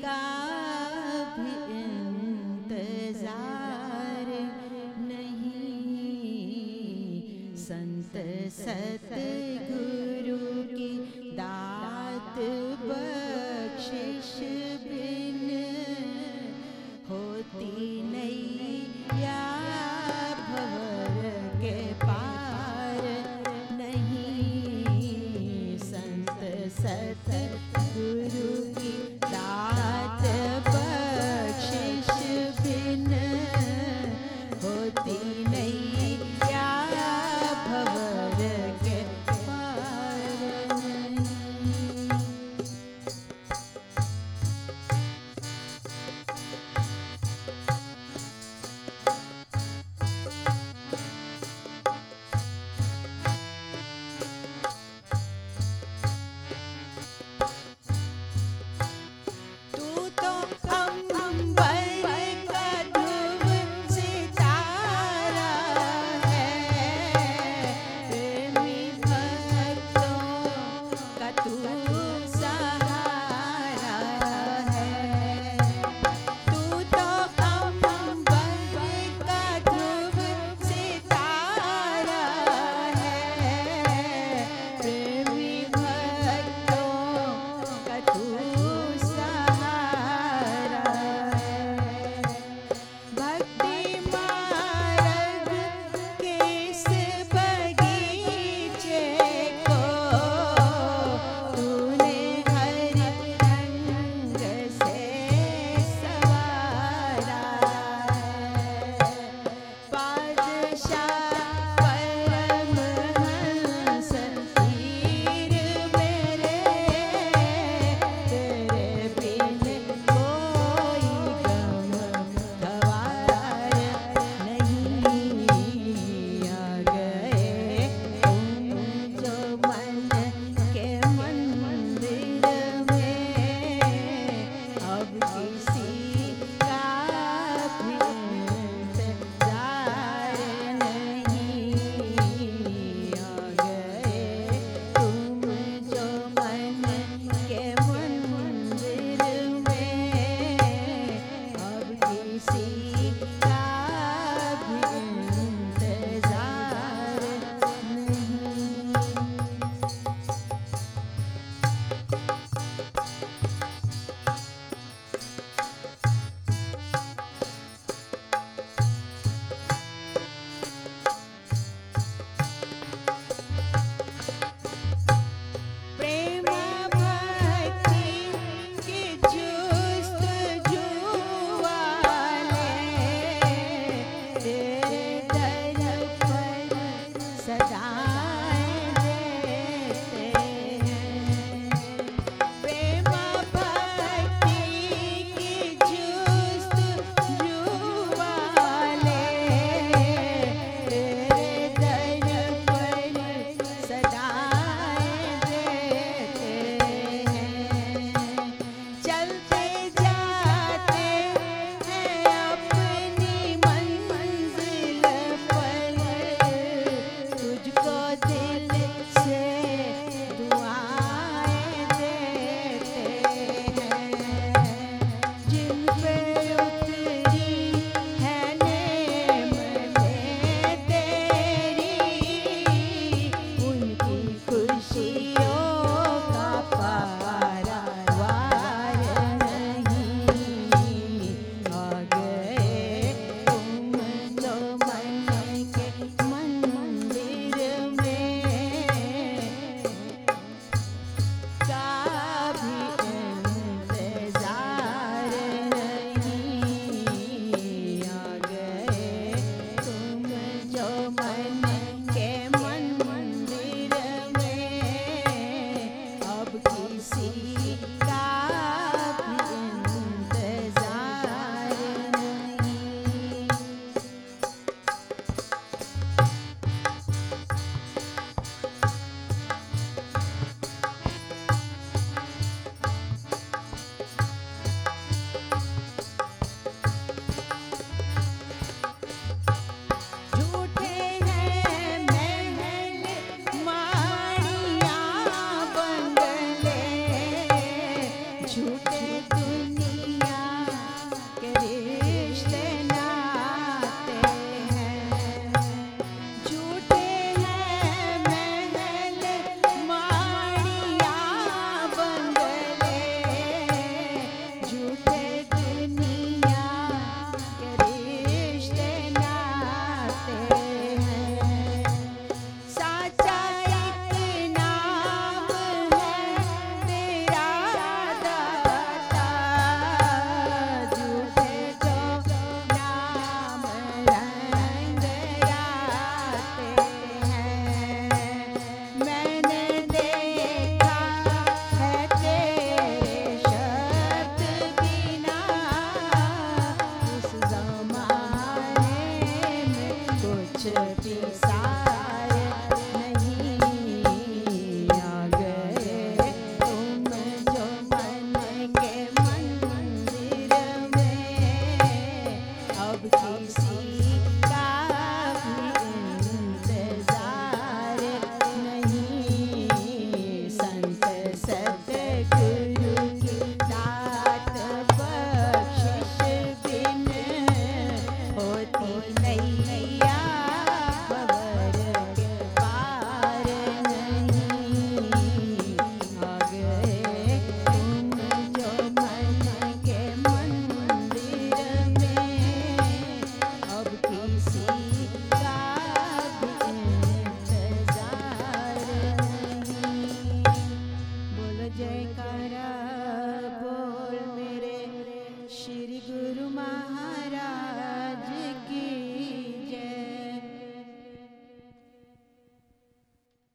God.